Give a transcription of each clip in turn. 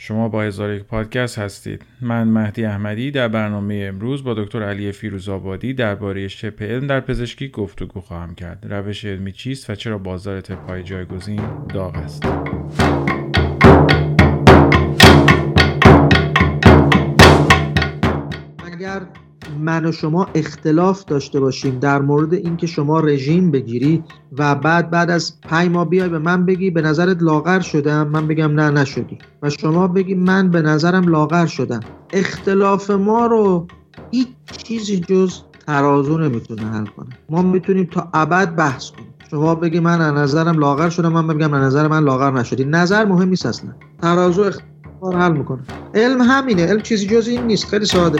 شما با هزار یک پادکست هستید. من مهدی احمدی در برنامه امروز با دکتر علی فیروزآبادی درباره شپ علم در پزشکی گفتگو خواهم کرد. روش علمی چیست و چرا بازار طب جایگزین داغ است؟ اگر من و شما اختلاف داشته باشیم در مورد اینکه شما رژیم بگیری و بعد بعد از پنج ماه بیای به من بگی به نظرت لاغر شدم من بگم نه نشدی. و شما بگی من به نظرم لاغر شدم. اختلاف ما رو هیچ چیزی جز ترازو نمی‌تونه حل کنه. ما می‌تونیم تا ابد بحث کنیم. شما بگی من از نظرم لاغر شدم من بگم از نظر من لاغر نشدی. نظر مهم نیست اصلا. ترازو اختلاف حل می‌کنه. علم همینه. علم چیزی جز این نیست. خیلی ساده.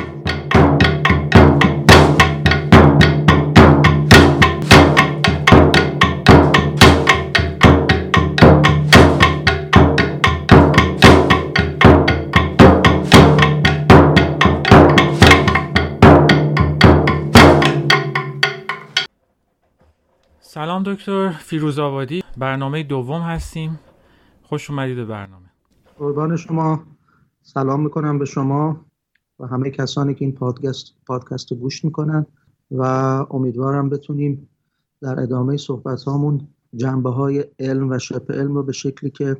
سلام دکتر. فیروز آبادی. برنامه دوم هستیم. خوش اومدید به برنامه. قربان شما. سلام می‌کنم به شما و همه کسانی که این پادکست پادکست رو گوش می‌کنن و امیدوارم بتونیم در ادامه صحبت هامون جنبه های علم و شبه علم رو به شکلی که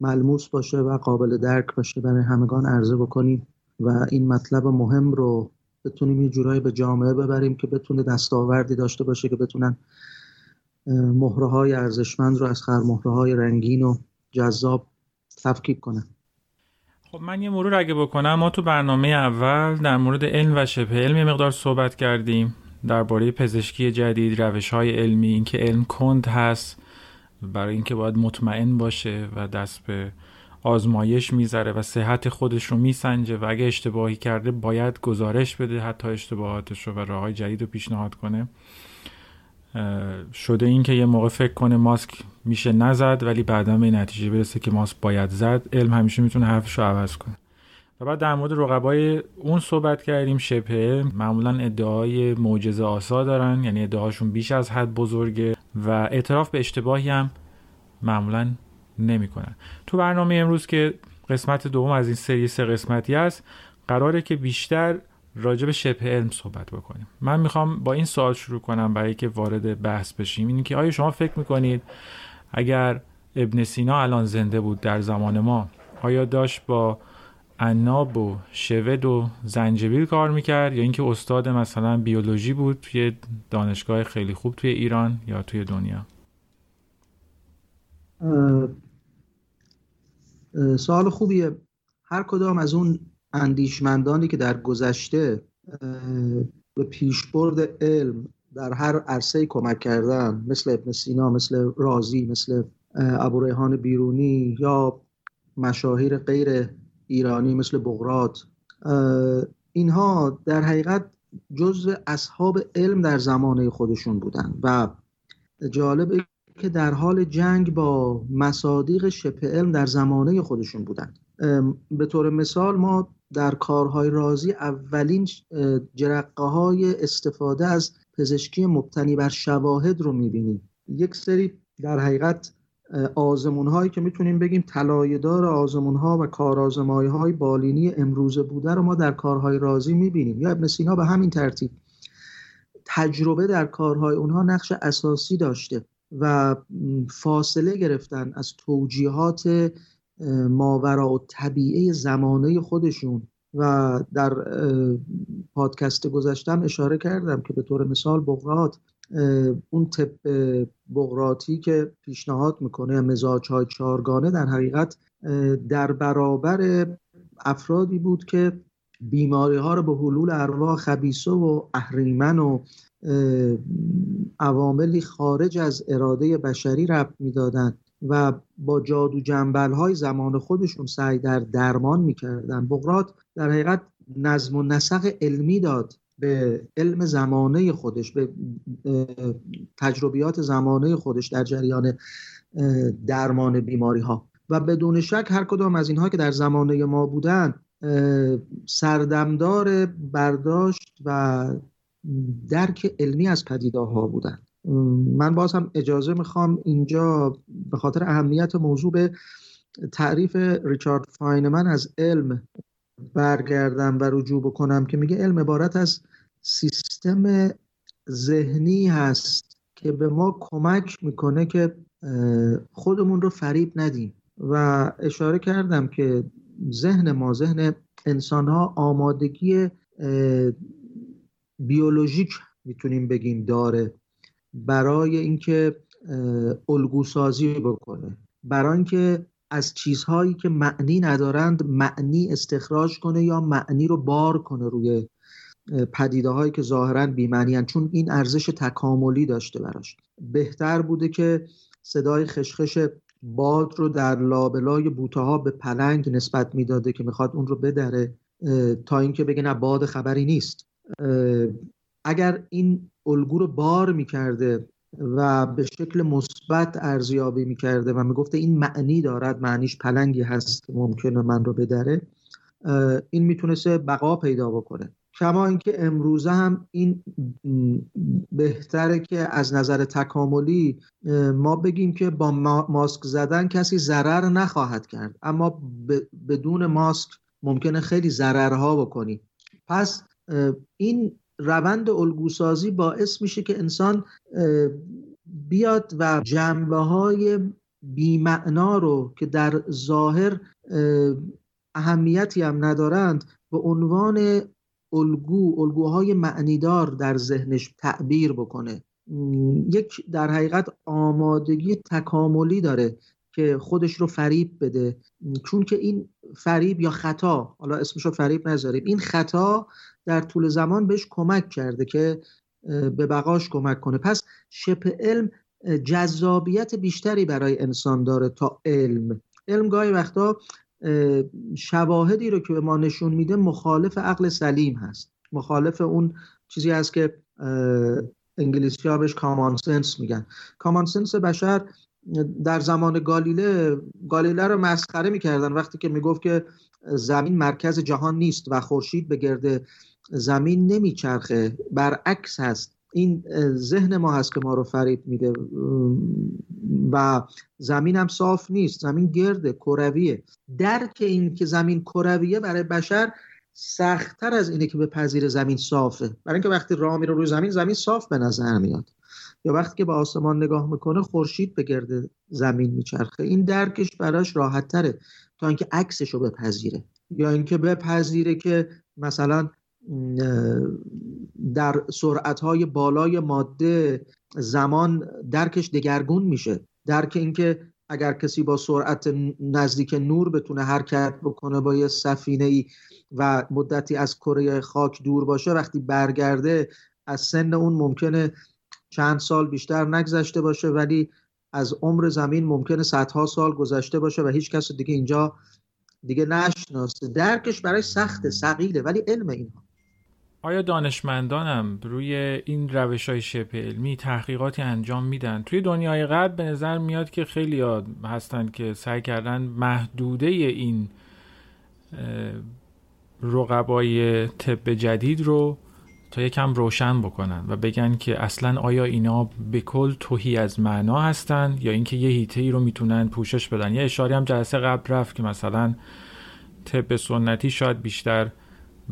ملموس باشه و قابل درک باشه برای همگان عرضه بکنیم و این مطلب مهم رو بتونیم یه جورایی به جامعه ببریم که بتونه دستاوردی داشته باشه که بتونن مهره های ارزشمند رو از خرمهره های رنگین و جذاب تفکیک کنن خب من یه مرور اگه بکنم ما تو برنامه اول در مورد علم و شبه علم یه مقدار صحبت کردیم درباره پزشکی جدید روش های علمی اینکه علم کند هست برای اینکه باید مطمئن باشه و دست به آزمایش می‌ذاره و صحت خودش رو میسنجه و اگه اشتباهی کرده باید گزارش بده حتی اشتباهاتش رو و راه های جدید رو پیشنهاد کنه. شده این که یه موقع فکر کنه ماسک میشه نزد ولی بعدا به نتیجه برسه که ماسک باید زد علم همیشه می‌تونه حرفش رو عوض کنه. و بعد در مورد رقبای اون صحبت کردیم شبه معمولا ادعای معجزه آسا دارن یعنی ادعاشون بیش از حد بزرگه و اعتراف به اشتباهی هم معمولا نمی‌کنن. تو برنامه امروز که قسمت دوم از این سری سه قسمتی است قراره که بیشتر راجع به شبه علم صحبت بکنیم. من می‌خوام با این سوال شروع کنم برای که وارد بحث بشیم. اینه که آیا شما فکر می‌کنید اگر ابن سینا الان زنده بود در زمان ما آیا داشت با عناب و شود و زنجبیل کار می‌کرد یا اینکه استاد مثلا بیولوژی بود توی دانشگاه خیلی خوب توی ایران یا توی دنیا؟ سوال خوبیه. هر کدام از اون اندیشمندانی که در گذشته به پیشبرد علم در هر عرصه کمک کردن مثل ابن سینا مثل رازی مثل ابو ریحان بیرونی یا مشاهیر غیر ایرانی مثل بغرات اینها در حقیقت جزء اصحاب علم در زمانه خودشون بودن. و جالب که در حال جنگ با مصادیق شبه علم در زمانه خودشون بودن. به طور مثال ما در کارهای رازی اولین جرقه های استفاده از پزشکی مبتنی بر شواهد رو می‌بینیم یک سری در حقیقت آزمون هایی که می‌تونیم بگیم طلایه‌دار آزمون ها و کارآزمایی های بالینی امروزه بوده رو ما در کارهای رازی می‌بینیم. یا ابن سینا به همین ترتیب. تجربه در کارهای اونها نقش اساسی داشته و فاصله گرفتن از توجیهات ماورا و طبیعه زمانه خودشون و در پادکست گذاشتم اشاره کردم که به طور مثال بغرات اون طب بغراتی که پیشنهاد می‌کنه مزاج های چارگانه در حقیقت در برابر افرادی بود که بیماری ها رو به حلول ارواح خبیسه و اهریمن و عواملی خارج از اراده بشری ربط می‌دادند و با جادو جنبل های زمان خودشون سعی در درمان می‌کردن. بغرات در حقیقت نظم و نسق علمی داد به علم زمانه خودش به تجربیات زمانه خودش در جریان درمان بیماری ها و بدون شک هر کدام از اینها که در زمانه ما بودن سردمدار برداشت و درک علمی از پدیده ها بودن. من باز هم اجازه می‌خوام اینجا به خاطر اهمیت موضوع به تعریف ریچارد فاینمن از علم برگردم و رجوع بکنم که میگه علم عبارت از سیستم ذهنی هست که به ما کمک می‌کنه که خودمون رو فریب ندیم. و اشاره کردم که ذهن ما ذهن انسان ها آمادگی بیولوژیک می‌تونیم بگیم داره. برای اینکه الگو سازی بکنه. برای اینکه از چیزهایی که معنی ندارند معنی استخراج کنه یا معنی رو بار کنه روی پدیده هایی که ظاهرا بیمعنی چون این ارزش تکاملی داشته براش. بهتر بوده که صدای خشخش باد رو در لابلای بوته ها به پلنگ نسبت می‌داده که می‌خواد اون رو بدره تا اینکه بگه نه باد خبری نیست. اگر این الگو رو بار می‌کرده و به شکل مثبت ارزیابی می‌کرده و می‌گفته این معنی دارد معنیش پلنگی هست ممکنه من رو بدره این می‌تونسته بقا پیدا بکنه. کما اینکه امروزه هم این بهتره که از نظر تکاملی ما بگیم که با ماسک زدن کسی ضرر نخواهد کرد. اما بدون ماسک ممکنه خیلی ضررها بکنی. پس این روند الگوسازی باعث میشه که انسان بیاد و جنبه های بیمعنا رو که در ظاهر اهمیتی هم ندارند به عنوان الگو الگوهای معنیدار در ذهنش تعبیر بکنه. یک در حقیقت آمادگی تکاملی داره که خودش رو فریب بده. چون که این فریب یا خطا حالا اسمش رو فریب نذاریم. این خطا در طول زمان بهش کمک کرده که به بقاش کمک کنه. پس شبه علم جذابیت بیشتری برای انسان داره تا علم. علم گاهی وقتا شواهدی رو که به ما نشون میده مخالف عقل سلیم هست. مخالف اون چیزی هست که انگلیسی ها بهش کامان سنس میگن. کامان سنس بشر در زمان گالیله گالیله رو مسخره می‌کردن. وقتی که می‌گفت که زمین مرکز جهان نیست و خورشید به گرد زمین نمیچرخه. برعکس هست. این ذهن ما هست که ما رو فریب میده. و زمین هم صاف نیست. زمین گرده کرویه. درک این که زمین کرویه برای بشر سختتر از اینه که به پذیر زمین صافه. برای اینکه وقتی راه میره روی زمین زمین صاف به نظر میاد. یا وقتی که به آسمان نگاه می‌کنه خورشید به گرد زمین میچرخه. این درکش براش راحت تره تا اینکه عکسش رو بپذیره. یا اینکه بپذیره که مثلا در سرعتهای بالای ماده زمان درکش دگرگون میشه. درک اینکه اگر کسی با سرعت نزدیک نور بتونه حرکت بکنه با یه سفینه ای و مدتی از کره خاک دور باشه وقتی برگرده از سن اون ممکنه چند سال بیشتر نگذشته باشه ولی از عمر زمین ممکنه صدها سال گذشته باشه و هیچ کس دیگه اینجا دیگه نشناسه. درکش برای سخته سقیله ولی علم اینها. آیا دانشمندانم روی این روش های شبه علمی تحقیقاتی انجام میدن؟ توی دنیای غرب به نظر میاد که خیلی هستن که سعی کردن محدوده این رقبای طب جدید رو تا یکم روشن بکنن و بگن که اصلا آیا اینا به کل توهی از معنا هستن یا اینکه یه هیته ای رو می‌تونن پوشش بدن؟ یه اشاری هم جلسه قبل رفت که مثلا طب سنتی شاید بیشتر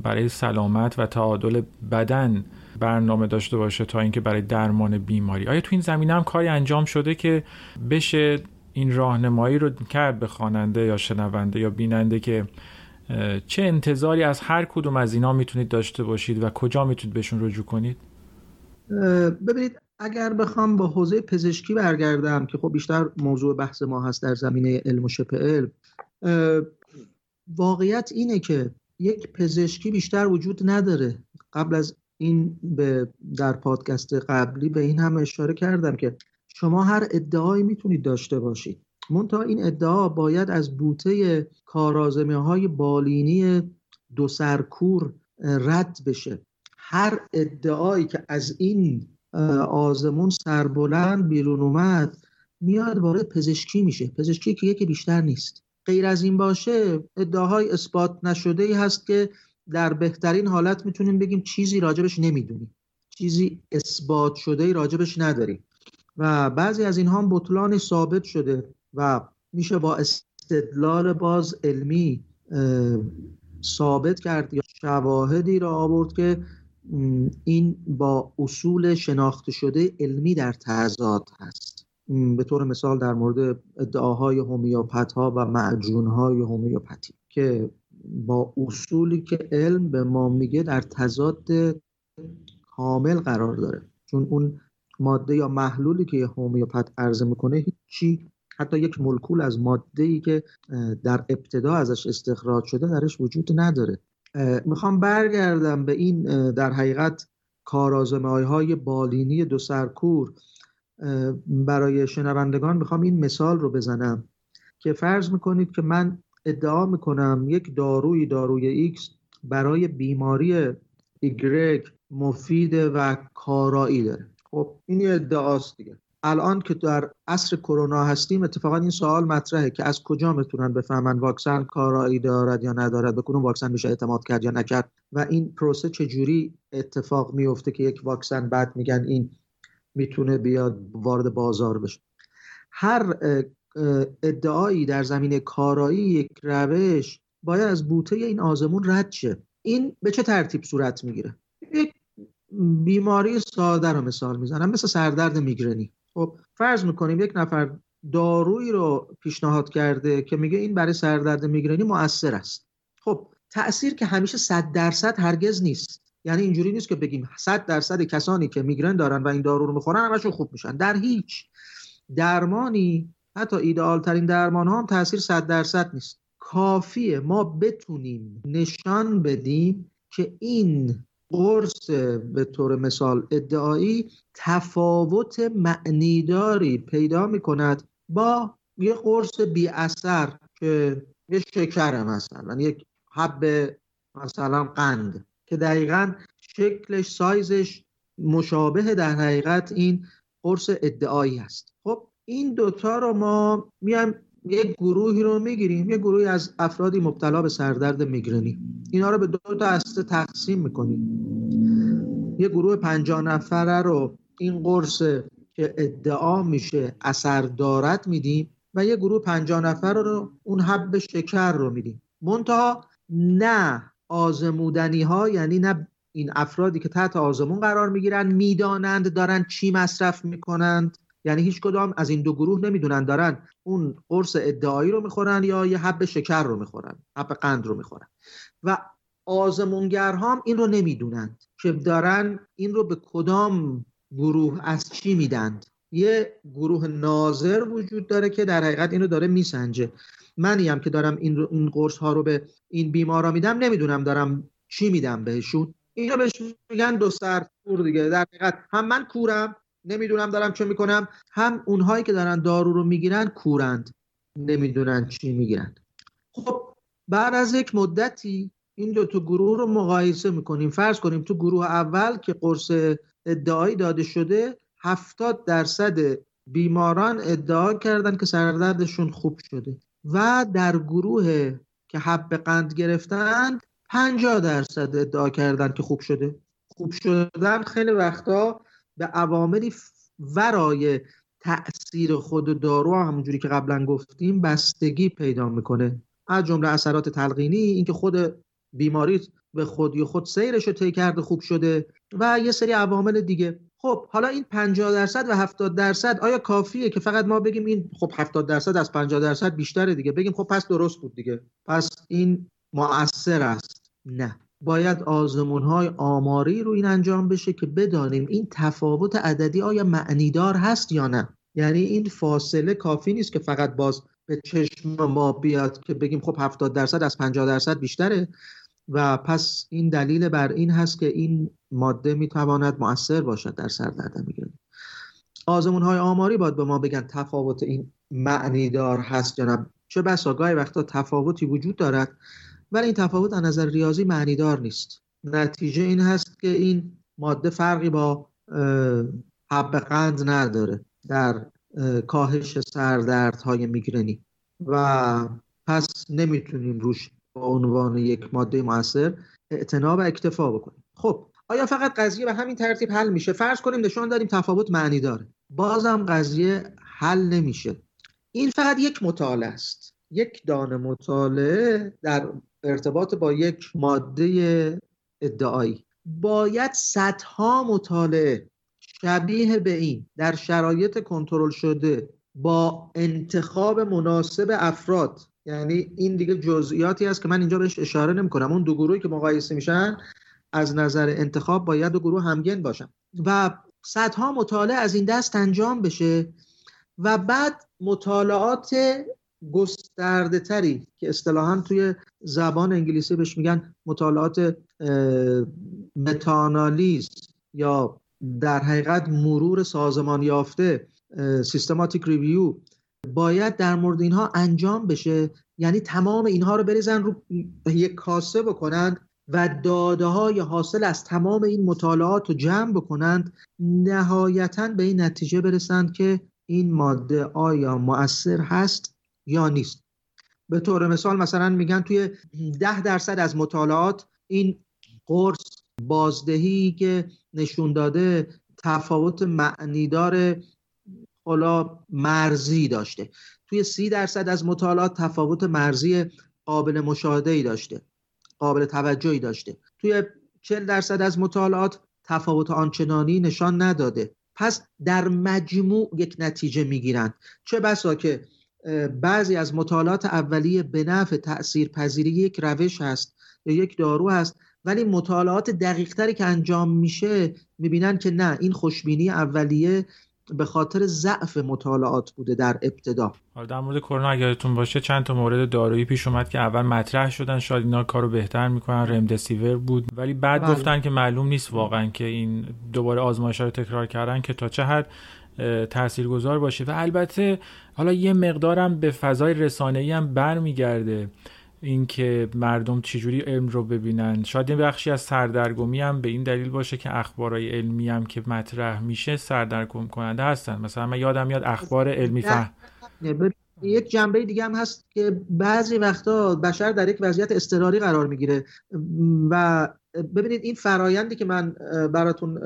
برای سلامت و تعادل بدن برنامه داشته باشه تا اینکه برای درمان بیماری. آیا تو این زمینه هم کاری انجام شده که بشه این راهنمایی رو کرد به خواننده یا شنونده یا بیننده که چه انتظاری از هر کدوم از اینا می‌تونید داشته باشید و کجا می‌تونید بهشون رجوع کنید؟ ببینید اگر بخوام با حوزه پزشکی برگردم که خب بیشتر موضوع بحث ما هست در زمینه علم و شبه علم واقعیت اینه که یک پزشکی بیشتر وجود نداره. قبل از این به در پادکست قبلی به این هم اشاره کردم که شما هر ادعایی می‌تونید داشته باشید. منتها این ادعا باید از بوته کارازمه های بالینی دو سرکور رد بشه. هر ادعایی که از این آزمون سربلند بیرون اومد میاد وارد پزشکی میشه. پزشکی که یکی بیشتر نیست. غیر از این باشه ادعاهای اثبات نشده ای هست که در بهترین حالت می‌تونیم بگیم چیزی راجبش نمی‌دونیم. چیزی اثبات شده ای راجبش نداریم. و بعضی از اینها هم بطلان ثابت شده و میشه با استدلال باز علمی ثابت کرد یا شواهدی را آورد که این با اصول شناخته شده علمی در تضاد هست. به طور مثال در مورد ادعاهای هومیوپت ها و معجون های هومیوپتی که با اصولی که علم به ما میگه در تضاد کامل قرار داره. چون اون ماده یا محلولی که هومیوپت عرضه می‌کنه هیچی حتی یک مولکول از ماده ای که در ابتدا ازش استخراج شده درش وجود نداره. می‌خوام برگردم به این در حقیقت کارازمه های بالینی دو سرکور. برای شنوندگان می‌خوام این مثال رو بزنم که فرض می‌کنید که من ادعا می‌کنم یک داروی داروی X برای بیماری Y مفید و کارایی داره. خب این ادعاست دیگه. الان که در عصر کرونا هستیم اتفاقا این سوال مطرحه که از کجا می‌تونن بفهمن واکسن کارایی دارد یا ندارد به کدوم واکسن میشه اعتماد کرد یا نکرد و این پروسه چجوری اتفاق میفته که یک واکسن بعد میگن این می‌تونه بیاد وارد بازار بشه. هر ادعایی در زمین کارایی یک روش باید از بوته این آزمون رد شه. این به چه ترتیب صورت می‌گیره؟ یک بیماری ساده رو مثال می‌زنم مثل سردرد میگرنی. خب فرض می‌کنیم یک نفر دارویی رو پیشنهاد کرده که میگه این برای سردرد میگرنی مؤثر است. خب تاثیر که همیشه صد درصد هرگز نیست. یعنی اینجوری نیست که بگیم صد درصد کسانی که میگرن دارن و این دارو رو می‌خورن همشون خوب میشن. در هیچ درمانی حتی ایدئال ترین درمان ها هم تاثیر صد درصد نیست. کافیه ما بتونیم نشان بدیم که این قرص به طور مثال ادعایی تفاوت معنیداری پیدا می کند با یه قرص بی اثر که یه شکر مثلا یک حب مثلا قند. که دقیقا شکلش سایزش مشابه در حقیقت این قرص ادعایی است. خب این دوتا رو ما میایم یک گروهی رو می‌گیریم یک گروهی از افرادی مبتلا به سردرد میگرنی. اینا رو به دو تا هسته تقسیم می‌کنیم. یک گروه پنجاه نفره رو این قرص که ادعا میشه اثر دارد میدیم و یه گروه پنجاه نفر رو اون حب شکر رو میدیم. منتها نه آزمودنی ها یعنی نه این افرادی که تحت آزمون قرار می‌گیرن می‌دانند دارن چی مصرف می‌کنند. یعنی هیچ کدام از این دو گروه نمی‌دونن دارن اون قرص ادعایی رو می‌خورن یا یه حب شکر رو می‌خورن حب قند رو می‌خورن. و آزمونگرها هم این رو نمی‌دونند که دارن این رو به کدام گروه از چی میدند. یه گروه ناظر وجود داره که در حقیقت اینو داره میسنجه. منی که دارم این, این قرص ها رو به این بیمارا میدم نمی‌دونم دارم چی میدم بهشون. اینا بهش میگن دو سر کور دیگه. در حقیقت هم من کورم نمی‌دونم دارم چه می‌کنم هم اونهایی که دارن دارو رو می‌گیرن کورند. نمی‌دونن چی می‌گیرن. خب بعد از یک مدتی این دو تا گروه رو مقایسه می‌کنیم. فرض کنیم تو گروه اول که قرص ادعایی داده شده هفتاد درصد بیماران ادعا کردن که سردردشون خوب شده. و در گروه که حب قند گرفتند 50 درصد ادعا کردن که خوب شده. خوب شدن خیلی وقتا به عواملی ورای تاثیر خود دارو همونجوری که قبلا گفتیم بستگی پیدا می‌کنه. از جمله اثرات تلقینی اینکه خود بیماری به خودی خود سیرش رو طی کرده خوب شده و یه سری عوامل دیگه. خب حالا این 50 درصد و 70 درصد آیا کافیه که فقط ما بگیم این خب 70 درصد از 50 درصد بیشتره دیگه. بگیم خب پس درست بود دیگه. پس این مؤثر است. نه. باید آزمون های آماری رو این انجام بشه که بدانیم این تفاوت عددی آیا معنیدار هست یا نه. یعنی این فاصله کافی نیست که فقط باز به چشم ما بیاد که بگیم خب 70 درصد از 50 درصد بیشتره. و پس این دلیل بر این هست که این ماده می‌تواند مؤثر باشد در سردرد میگیرنی آزمون های آماری باید به ما بگن تفاوت این معنیدار هست یا چه بسا گاهی وقتا تفاوتی وجود دارد ولی این تفاوت از نظر ریاضی معنیدار نیست. نتیجه این هست که این ماده فرقی با حب قند نداره در کاهش سردردهای میگرنی. و پس نمی‌تونیم روش به عنوان یک ماده موثر اعتنا و اکتفا بکنیم. خب آیا فقط قضیه به همین ترتیب حل میشه؟ فرض کنیم نشان داریم تفاوت معنی داره. بازم قضیه حل نمیشه. این فقط یک مطالعه است. یک دانه مطالعه در ارتباط با یک ماده ادعایی. باید صدها مطالعه شبیه به این در شرایط کنترل شده با انتخاب مناسب افراد یعنی این دیگه جزئیاتی است که من اینجا بهش اشاره نمی کنم اون دو گروهی که مقایسه میشن از نظر انتخاب باید دو گروه همگن باشن. و صدها مطالعه از این دست انجام بشه و بعد مطالعات گسترده تری که اصطلاحا توی زبان انگلیسی بهش میگن مطالعات متانالیز یا در حقیقت مرور سازمان یافته سیستماتیک ریویو باید در مورد اینها انجام بشه. یعنی تمام اینها رو بریزن رو یک کاسه بکنند و داده های حاصل از تمام این مطالعات رو جمع بکنند. نهایتا به این نتیجه برسند که این ماده آیا مؤثر هست یا نیست. به طور مثال مثلا میگن توی ده درصد از مطالعات این قرص بازدهی که نشون داده تفاوت معنیدار حالا مرزی داشته. توی سی درصد از مطالعات تفاوت مرزی قابل مشاهده داشته قابل توجهی داشته. توی 40 درصد از مطالعات تفاوت آنچنانی نشان نداده. پس در مجموع یک نتیجه می‌گیرند. چه بسا که بعضی از مطالعات اولیه به نفع تأثیر پذیری یک روش هست یا یک دارو هست ولی مطالعات دقیقتری که انجام میشه می‌بینن که نه این خوشبینی اولیه به خاطر ضعف مطالعات بوده در ابتدا. حالا در مورد کرونا اگرتون باشه چند تا مورد دارویی پیش اومد که اول مطرح شدن شاید اینا کارو بهتر می‌کنن. رمدسیور بود. ولی بعد بله. گفتن که معلوم نیست واقعا که این دوباره آزمایش رو تکرار کردن که تا چه حد تاثیرگذار باشه. و البته حالا یه مقدارم به فضای رسانه‌ای هم برمیگرده. اینکه مردم چجوری علم رو ببینن. شاید این بخشی از سردرگمی هم به این دلیل باشه که اخبارای علمی هم که مطرح میشه سردرگم کننده هستن. مثلا من یادم میاد اخبار علمی فهم. یک جنبه دیگه هم هست که بعضی وقتا بشر در یک وضعیت اضطراری قرار می‌گیره. و ببینید این فرایندی که من براتون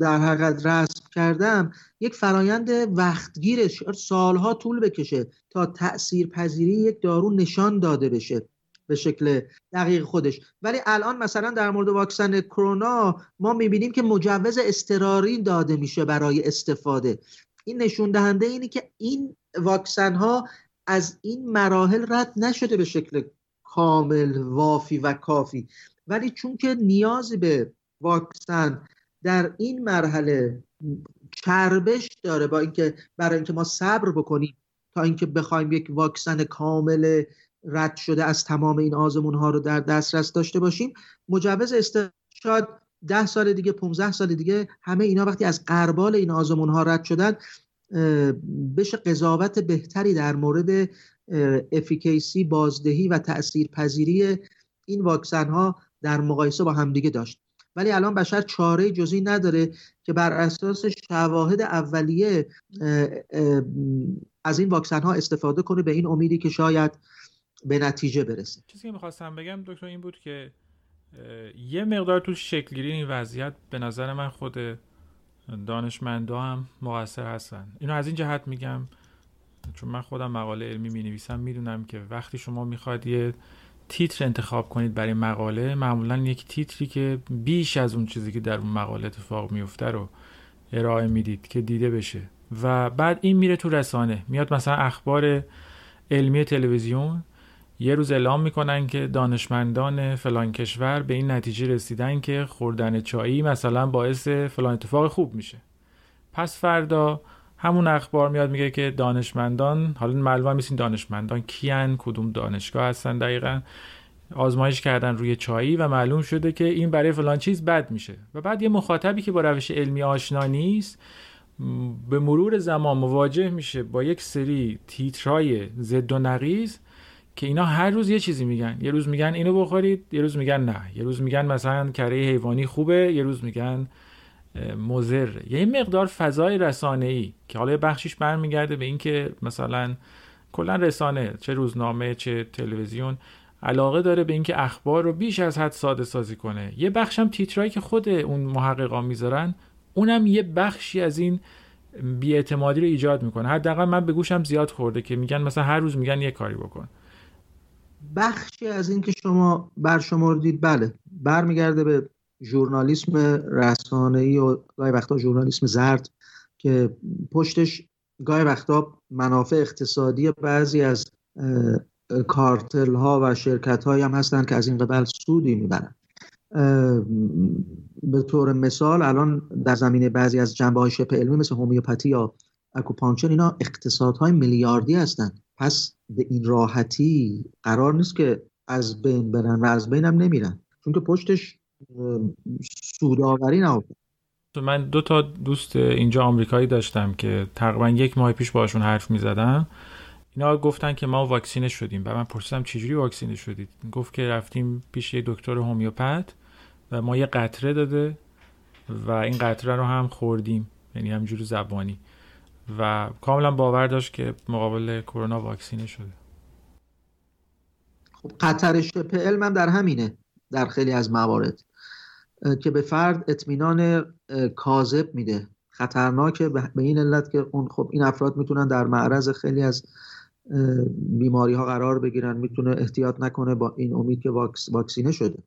در حقیقت رسم کردم یک فرایند وقتگیرش سالها طول بکشه تا تأثیر پذیری یک دارو نشان داده بشه به شکل دقیق خودش. ولی الان مثلا در مورد واکسن کرونا ما می‌بینیم که مجوز استراری داده میشه برای استفاده. این نشون دهنده اینه که این واکسن ها از این مراحل رد نشده به شکل کامل وافی و کافی. ولی چون که نیازی به واکسن در این مرحله چربش داره با اینکه برای اینکه ما صبر بکنیم تا اینکه بخوایم یک واکسن کامل رد شده از تمام این آزمون ها رو در دسترس داشته باشیم مجوز شاید ده سال دیگه 15 سال دیگه همه اینا وقتی از قربال این آزمون ها رد شدن بشه قضاوت بهتری در مورد افیکیسی بازدهی و تأثیر پذیری این واکسن ها در مقایسه با همدیگه داشت. ولی الان بشر چاره جزی نداره که بر اساس شواهد اولیه از این واکسن ها استفاده کنه به این امیدی که شاید به نتیجه برسه. چیزی که می‌خواستم بگم دکتر این بود که یه مقدار تو شکلگیری این وضعیت به نظر من خود دانشمندا هم مقصر هستن. اینو از این جهت میگم چون من خودم مقاله علمی می نویسم می‌دونم که وقتی شما می‌خواد یه تیتر انتخاب کنید برای مقاله معمولا یک تیتری که بیش از اون چیزی که در اون مقاله اتفاق میفته رو ارائه می‌دید که دیده بشه. و بعد این میره تو رسانه. میاد مثلا اخبار علمی تلویزیون یه روز اعلام می‌کنن که دانشمندان فلان کشور به این نتیجه رسیدن که خوردن چایی مثلا باعث فلان اتفاق خوب میشه. پس فردا همون اخبار میاد میگه که دانشمندان حالا معلوم نیست دانشمندان کیان کدوم دانشگاه هستن دقیقا. آزمایش کردن روی چایی و معلوم شده که این برای فلان چیز بد میشه. و بعد یه مخاطبی که با روش علمی آشنا نیست به مرور زمان مواجه میشه با یک سری تیترهای زد و نقیز که اینا هر روز یه چیزی میگن. یه روز میگن اینو بخورید یه روز میگن نه. یه روز میگن مثلا کره حیوانی خوبه یه روز میگن مزر یه مقدار فضای رسانه ای که حالا بخشیش برمیگرده به اینکه مثلا کلا رسانه چه روزنامه چه تلویزیون علاقه داره به اینکه اخبار رو بیش از حد ساده سازی کنه. یه بخشم تیترایی که خود اون محققا می‌ذارن اونم یه بخشی از این بیاعتمادی رو ایجاد می‌کنه. حداقل من به گوشم زیاد خورده که میگن مثلا هر روز میگن یه کاری بکن. بخشی از این که شما برشمردید بله برمیگرده به ژورنالیسم رسانه‌ای و گاهی وقتا ژورنالیسم زرد که پشتش گاهی وقتا منافع اقتصادی بعضی از کارتل ها و شرکت های هم هستن که از این قبل سودی می‌برن. به طور مثال الان در زمینه بعضی از جنبه های شبه علمی مثل هومیوپاتی یا اکوپانچر اینا اقتصادهای میلیاردی هستند پس به این راحتی قرار نیست که از بین برن و از بین هم نمیرن. چون که پشتش سوداوری نهفته من دو تا دوست اینجا آمریکایی داشتم که تقریبا یک ماه پیش باشون حرف می‌زدم اینا گفتن که ما واکسینه شدیم. و من پرسیدم چجوری واکسینه شدید؟ گفت که رفتیم پیش یه دکتر هومیوپت و ما یه قطره داده و این قطره رو هم خوردیم. یعنی همجور زبانی. و کاملا باور داشت که مقابل کرونا واکسینه شده. خب قطر شبه علم هم در همینه در خیلی از موارد. که به فرد اطمینان کاذب میده. خطرناکه به این علت که اون خب این افراد می‌تونن در معرض خیلی از بیماری ها قرار بگیرن می‌تونه احتیاط نکنه با این امید که واکسینه شده.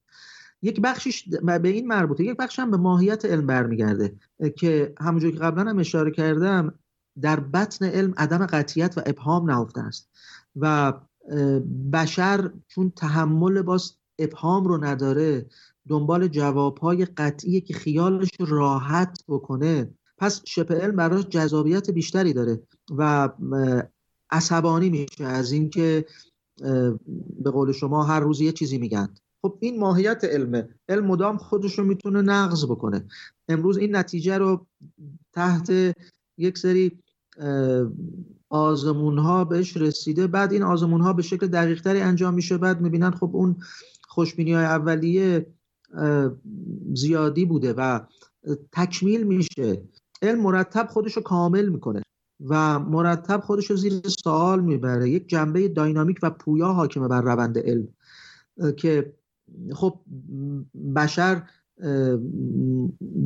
یک بخشش به این مربوطه یک بخش هم به ماهیت علم برمیگرده که همونجور که قبلا هم اشاره کردم در بطن علم عدم قطیت و ابهام نهفته است و بشر چون تحمل باز ابهام رو نداره دنبال جوابهای قطعی که خیالش راحت بکنه. پس شبه علم براش جذابیت بیشتری داره و عصبانی میشه از اینکه به قول شما هر روز یه چیزی میگن. خب این ماهیت علمه. علم مدام خودش رو می‌تونه نقض بکنه. امروز این نتیجه رو تحت یک سری آزمون ها بهش رسیده. بعد این آزمون ها به شکل دقیق تری انجام میشه. بعد می‌بینن خب اون خوشبینی های اولیه زیادی بوده و تکمیل میشه. علم مرتب خودش رو کامل می‌کنه و مرتب خودش رو زیر سوال می‌بره. یک جنبه داینامیک و پویا حاکمه بر روند علم که خب بشر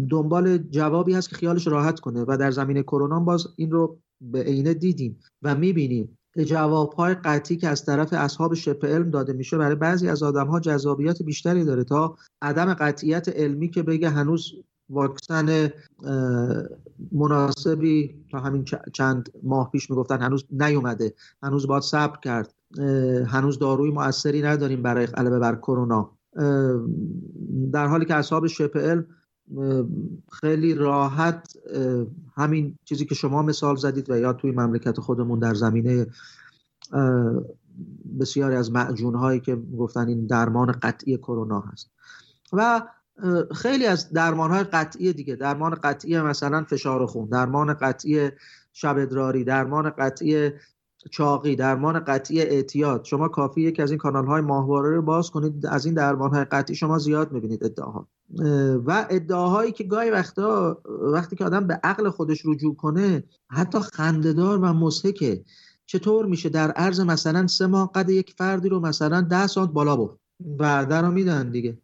دنبال جوابی هست که خیالش راحت کنه و در زمینه کرونا باز این رو به عینه دیدیم و می‌بینیم. جوابهای قطعی که از طرف اصحاب شبه علم داده میشه برای بعضی از آدم ها جذابیت بیشتری داره تا عدم قطعیت علمی که بگه هنوز واکسن مناسبی تا همین چند ماه پیش می‌گفتن هنوز نیومده هنوز باید صبر کرد هنوز داروی موثری نداریم برای غلبه بر کرونا. در حالی که اصحاب شبه علم خیلی راحت همین چیزی که شما مثال زدید و یا توی مملکت خودمون در زمینه بسیاری از معجون هایی که گفتن این درمان قطعی کرونا هست. و خیلی از درمان های قطعی دیگه درمان قطعی مثلا فشار خون درمان قطعی شب ادراری درمان قطعی چاقی درمان قطعی اعتیاد. شما کافی یکی از این کانال های ماهواره رو باز کنید از این درمان های قطعی شما زیاد می‌بینید ادعاها. و ادعاهایی که گاهی وقتا وقتی که آدم به عقل خودش رجوع کنه حتی خندهدار و مسحکه چطور میشه؟ در عرض مثلا سه ماه قد یک فردی رو مثلا ده سانت بالا برد. و رو میدن دیگه.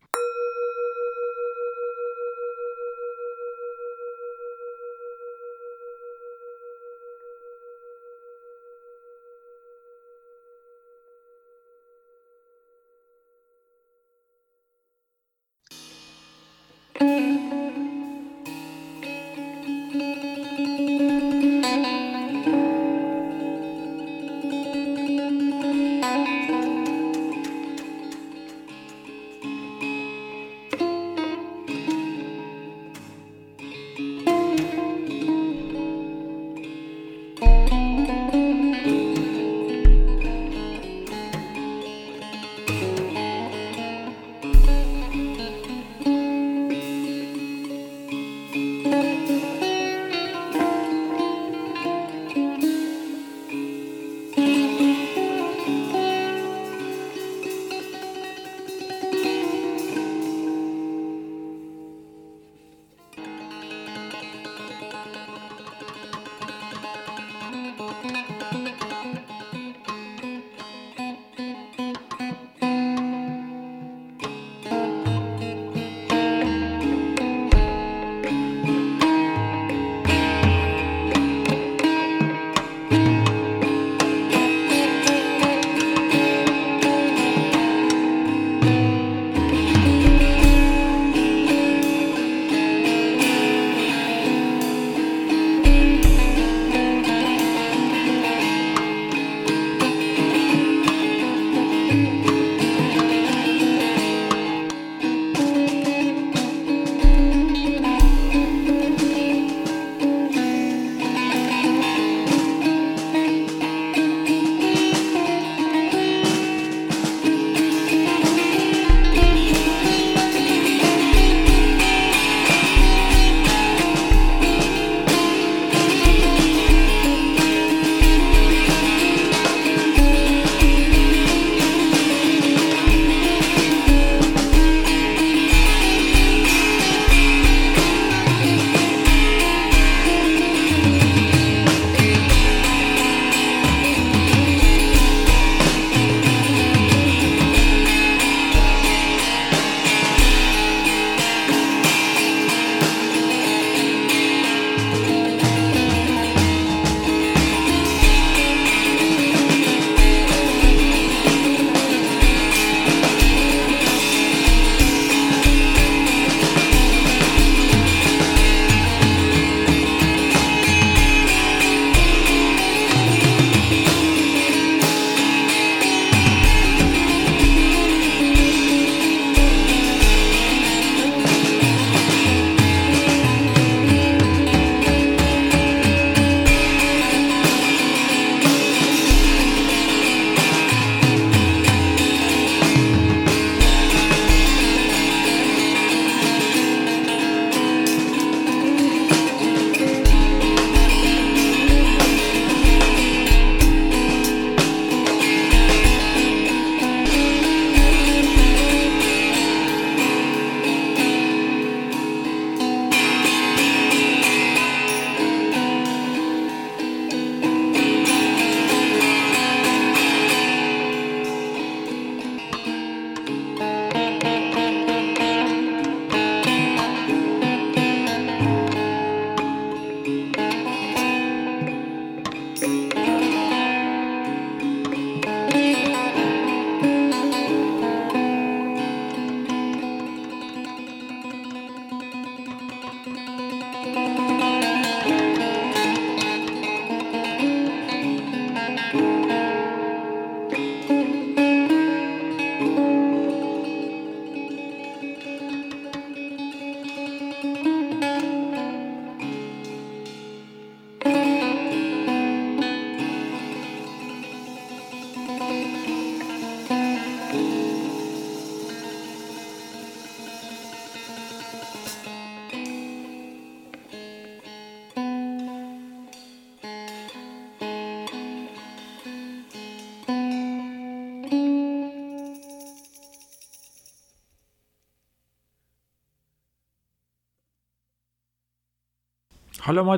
حالا ما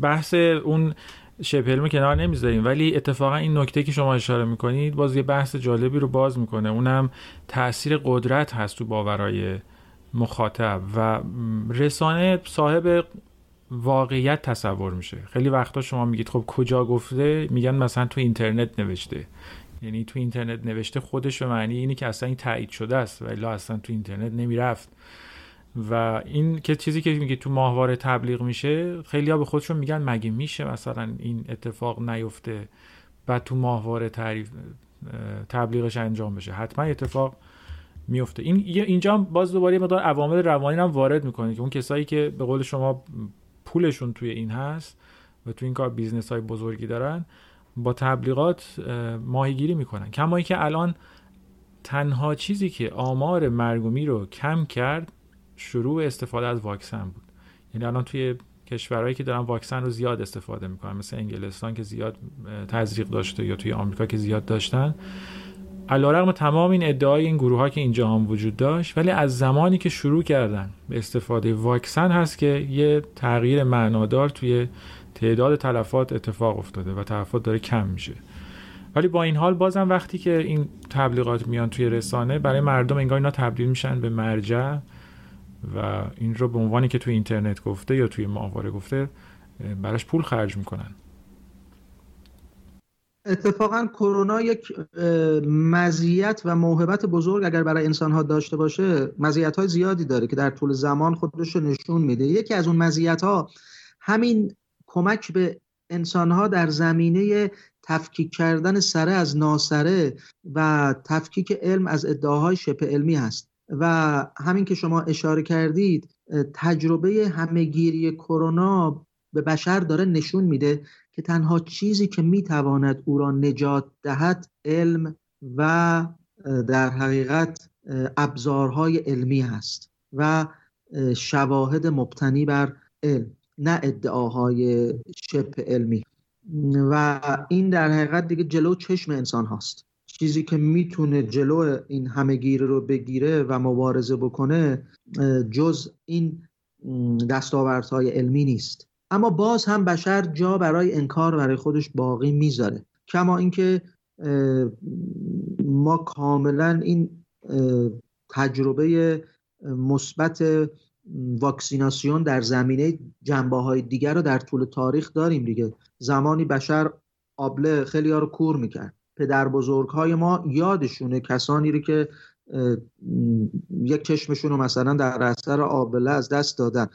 بحث اون شبه علم کنار نمی‌ذاریم ولی اتفاقا این نکته که شما اشاره می‌کنید باز یه بحث جالبی رو باز می‌کنه. اونم تاثیر قدرت هست تو باورای مخاطب و رسانه صاحب واقعیت تصور میشه. خیلی وقتا شما میگید خب کجا گفته؟ میگن مثلا تو اینترنت نوشته. یعنی تو اینترنت نوشته خودش به معنی اینی که اصلا این تایید شده است ولی اصلا تو اینترنت نمی‌رفت. و این که چیزی که میگه تو ماهواره تبلیغ میشه خیلی به خودشون میگن مگه میشه مثلا این اتفاق نیفته بعد تو ماهواره تعریف تبلیغش انجام بشه؟ حتما اتفاق میفته. این اینجا باز دوباره مقدار عوامل روانی هم وارد می‌کنه که اون کسایی که به قول شما پولشون توی این هست و توی این کار business های بزرگی دارن با تبلیغات ماهیگیری می‌کنن. کما اینکه الان تنها چیزی که آمار مرگومی رو کم کرد شروع استفاده از واکسن بود. یعنی الان توی کشورهایی که دارن واکسن رو زیاد استفاده می‌کنن مثل انگلستان که زیاد تزریق داشته یا توی آمریکا که زیاد داشتن علیرغم تمام این ادعای این گروه ها که اینجا هم وجود داشت ولی از زمانی که شروع کردن به استفاده واکسن هست که یه تغییر معنادار توی تعداد تلفات اتفاق افتاده و تلفات داره کم میشه. ولی با این حال بازم وقتی که این تبلیغات میان توی رسانه برای مردم انگار اینا تبدیل میشن به مرجع. و این رو به عنوانی که توی اینترنت گفته یا توی ماهواره گفته براش پول خرج می‌کنن. اتفاقا کرونا یک مزیت و موهبت بزرگ اگر برای انسان ها داشته باشه مزیت های زیادی داره که در طول زمان خودش رو نشون میده. یکی از اون مزیت ها همین کمک به انسان ها در زمینه تفکیک کردن سره از ناسره و تفکیک علم از ادعاهای شبه علمی هست. و همین که شما اشاره کردید تجربه همهگیری کرونا به بشر داره نشون میده که تنها چیزی که می‌تواند او را نجات دهد علم و در حقیقت ابزارهای علمی هست و شواهد مبتنی بر علم نه ادعاهای شبه علمی. و این در حقیقت دیگه جلو چشم انسان هاست. چیزی که می‌تونه جلو این همهگیری رو بگیره و مبارزه بکنه جز این دستاوردهای علمی نیست. اما باز هم بشر جا برای انکار برای خودش باقی می‌ذاره. کما اینکه ما کاملا این تجربه مثبت واکسیناسیون در زمینه جنبه های دیگر رو در طول تاریخ داریم دیگه. زمانی بشر آبله خیلی ها رو کور می‌کرد. پدر بزرگ های ما یادشونه کسانی رو که یک چشمشون رو مثلا در اثر آبله از دست دادن.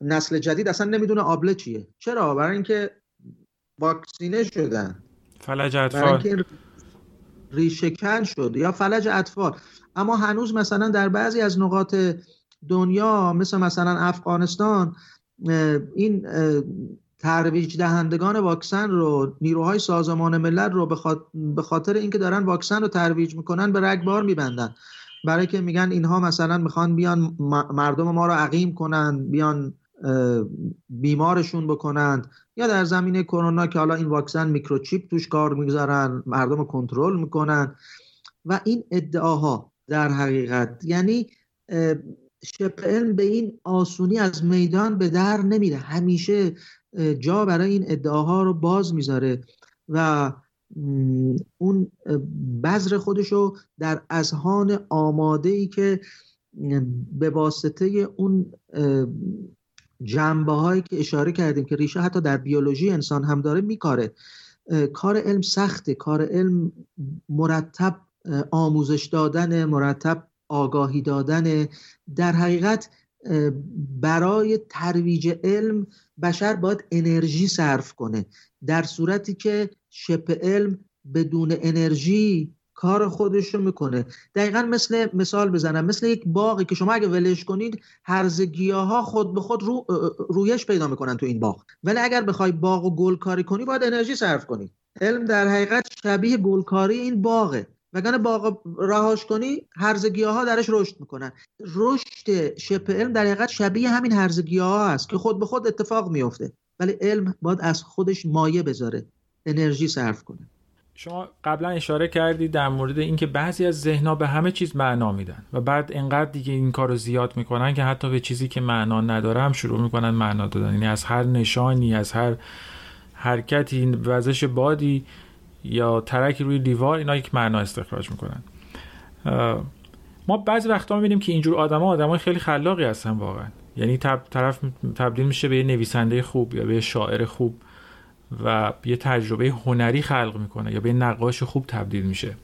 نسل جدید اصلا نمی‌دونه آبله چیه. چرا؟ برای اینکه واکسینه شدن. فلج اطفال. ریشکن شد یا فلج اطفال. اما هنوز مثلا در بعضی از نقاط دنیا مثل مثلا افغانستان این ترویج دهندگان واکسن رو نیروهای سازمان ملل رو به خاطر اینکه دارن واکسن رو ترویج می‌کنن به رگبار میبندن. برای که میگن اینها مثلا می‌خوان بیان مردم ما رو عقیم کنن بیان بیمارشون بکنند. یا در زمینه کرونا که حالا این واکسن میکروچیپ توش کار می‌گذارن مردم رو کنترل می‌کنن. و این ادعاها در حقیقت یعنی علم به این آسونی از میدان به در نمیره. همیشه جا برای این ادعاها رو باز می‌ذاره و اون بذر خودشو در اذهان آماده ای که به واسطه اون جنبه هایی که اشاره کردیم که ریشه حتی در بیولوژی انسان هم داره میکاره. کار علم سخته. کار علم مرتب آموزش دادن مرتب آگاهی دادن در حقیقت برای ترویج علم بشر باید انرژی صرف کنه. در صورتی که شبه علم بدون انرژی کار خودش رو می‌کنه. دقیقا مثل مثال بزنم. مثل یک باقی که شما اگه ولش کنید هرزگیاه ها خود به خود رو، رویش پیدا می‌کنن تو این باغ. ولی اگر بخوای باغ و گل کاری کنی باید انرژی صرف کنی. علم در حقیقت شبیه گلکاری این باغه. وگرنه باغ رهاش کنی هرزگیاه ها درش رشد می‌کنن. رشد شبه علم در حقیقت شبیه همین هرزگیاه ها هست که خود به خود اتفاق میفته ولی علم باید از خودش مایه بذاره انرژی صرف کنه. شما قبلا اشاره کردید در مورد اینکه بعضی از ذهنها به همه چیز معنا میدن و بعد انقدر دیگه این کار رو زیاد می‌کنن که حتی به چیزی که معنا نداره هم شروع می‌کنن معنا دادن. یعنی از هر نشانی از هر حرکتی وزش بادی یا ترکی روی دیوار اینا یک معنا استخراج می‌کنن. ما بعضی وقتا می‌بینیم که اینجور آدما آدمای خیلی خلاقی هستن واقعا. یعنی طرف تبدیل میشه به یه نویسنده خوب یا به یه شاعر خوب و یه تجربه هنری خلق می‌کنه یا به نقاش خوب تبدیل میشه.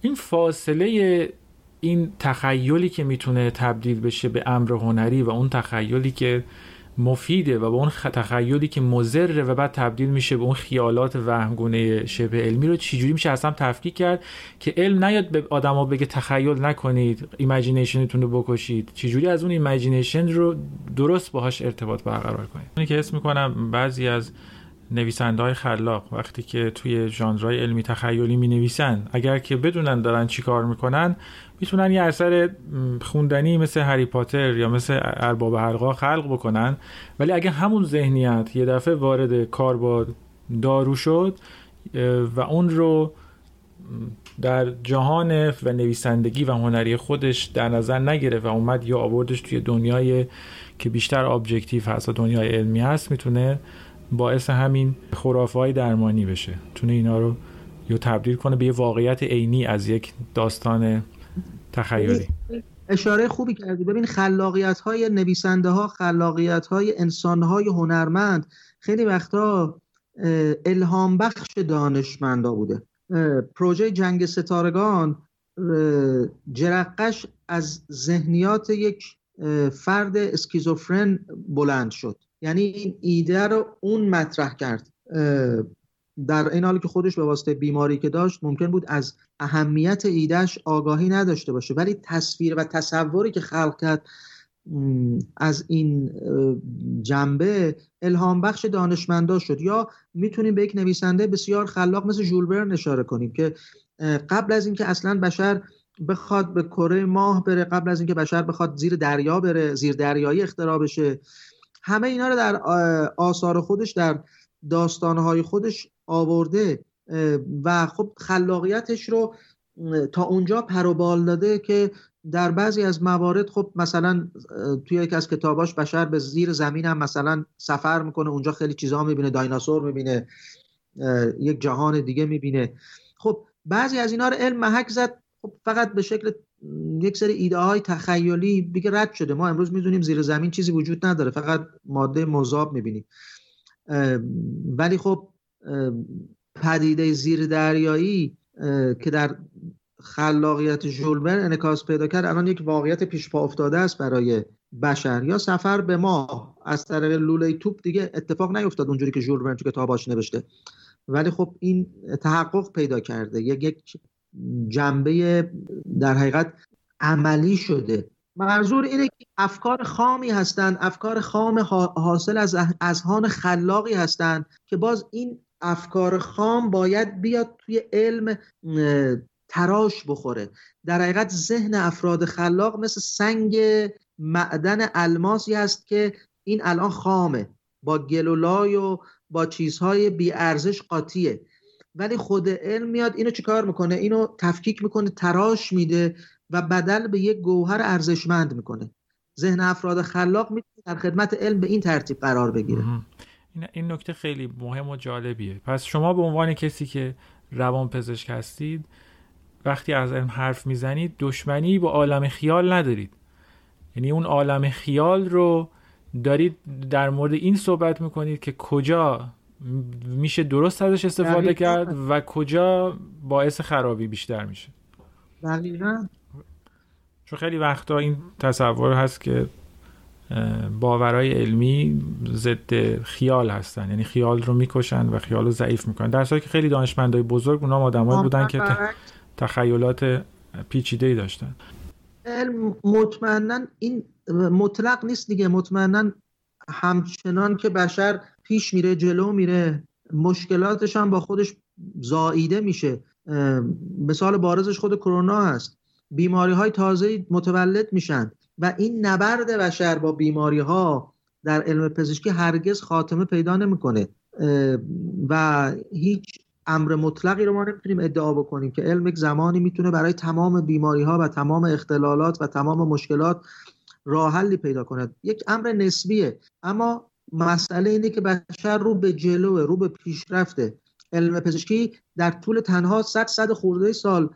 این فاصله این تخیلی که می‌تونه تبدیل بشه به امر هنری و اون تخیلی که مفیده و به اون تخیلی که مضره و بعد تبدیل میشه به اون خیالات وهمگونه شبه علمی رو چجوری میشه اصلا تفکیک کرد که علم نیاد به آدما بگه تخیل نکنید imagination تون رو بکشید. چجوری از اون imagination رو درست باهاش ارتباط برقرار کنید؟ که حس می‌کنم بعضی از نویسنده های خلاق وقتی که توی ژانرهای علمی تخیلی می نویسن اگر که بدونن دارن چی کار می‌کنن می‌تونن یه اثر خوندنی مثل هری پاتر یا مثل ارباب حلقا خلق بکنن. ولی اگه همون ذهنیت یه دفعه وارد کار با دارو شد و اون رو در جهان و نویسندگی و هنری خودش در نظر نگرفت و اومد یا آوردش توی دنیای که بیشتر ابجکتیو هست و دنیای علمی هست می‌تونه باعث همین خرافه های درمانی بشه. تونه اینا رو یا تبدیل کنه به یه واقعیت عینی از یک داستان تخیلی. اشاره خوبی کردی. ببین خلاقیت های نویسنده ها خلاقیت های انسان های هنرمند خیلی وقتا الهام بخش دانشمندا بوده. پروژه جنگ ستارگان جرقش از ذهنیات یک فرد اسکیزوفرن بلند شد. یعنی این ایده رو اون مطرح کرد. در این حالی که خودش به واسطه بیماری که داشت ممکن بود از اهمیت ایدهش آگاهی نداشته باشه. ولی تصویر و تصوری که خلق کرد از این جنبه الهام بخش دانشمندا شد. یا می‌تونیم به یک نویسنده بسیار خلاق مثل ژول اشاره کنیم که قبل از اینکه اصلا بشر بخواد به کره ماه بره قبل از اینکه بشر بخواد زیر دریا بره زیر دریایی اختراع بشه همه اینا رو در آثار خودش در داستانهای خودش آورده و خب خلاقیتش رو تا اونجا پروبال داده که در بعضی از موارد خب مثلا توی یکی از کتاباش بشر به زیر زمین هم مثلا سفر می‌کنه اونجا خیلی چیزها می‌بینه دایناسور می‌بینه یک جهان دیگه می‌بینه. خب بعضی از اینا رو علم محک زد خب فقط به شکل یک سری ایده های تخیلی دیگه رد شده. ما امروز می‌دونیم زیر زمین چیزی وجود نداره فقط ماده مذاب می‌بینیم. ولی خب پدیده زیر دریایی که در خلاقیت ژولبر انکاس پیدا کرد الان یک واقعیت پیش پا افتاده است برای بشر. یا سفر به ما از طریق لوله توپ دیگه اتفاق نیفتاد اونجوری که ژول تو کتاباش نوشته. ولی خب این تحقق پیدا کرده. یک جنبه در حقیقت عملی شده. منظور اینه که افکار خامی هستند افکار خام حاصل از اذهان خلاقی هستند که باز این افکار خام باید بیاد توی علم تراش بخوره. در حقیقت ذهن افراد خلاق مثل سنگ معدن الماسی است که این الان خامه. با گلولای و با چیزهای بیارزش قاطیه. ولی خود علم میاد اینو چیکار می‌کنه؟ اینو تفکیک می‌کنه تراش میده و بدل به یک گوهر ارزشمند می‌کنه. ذهن افراد خلاق می‌تونه در خدمت علم به این ترتیب قرار بگیره. این نکته خیلی مهم و جالبیه. پس شما به عنوان کسی که روان پزشک هستید وقتی از علم حرف می‌زنید دشمنی با عالم خیال ندارید. یعنی اون عالم خیال رو دارید در مورد این صحبت می‌کنید که کجا میشه درست ازش استفاده کرد و کجا باعث خرابی بیشتر میشه. دقیقا. چون خیلی وقتا این تصور هست که باورهای علمی ضد خیال هستن. یعنی خیال رو می‌کشن و خیال رو ضعیف می‌کنن. در که خیلی دانشمندای بزرگ اونا آدمایی بودن که تخیلات پیچیده ای داشتن. علم مطمئنا این مطلق نیست دیگه. مطمئنا همچنان که بشر پیش میره جلو میره. مشکلاتش هم با خودش زاییده میشه. مثال بارزش خود کرونا هست. بیماری های تازه متولد میشن و این نبرد بشر با بیماری ها در علم پزشکی هرگز خاتمه پیدا نمی‌کنه. و هیچ امر مطلقی رو ما نمی‌تونیم ادعا بکنیم که علم یک زمانی می‌تونه برای تمام بیماری ها و تمام اختلالات و تمام مشکلات راه حلی پیدا کند. یک امر نسبیه. اما مسئله اینه که بشر رو به جلو رو به پیشرفته. علم پزشکی در طول تنها 100 صد خورده سال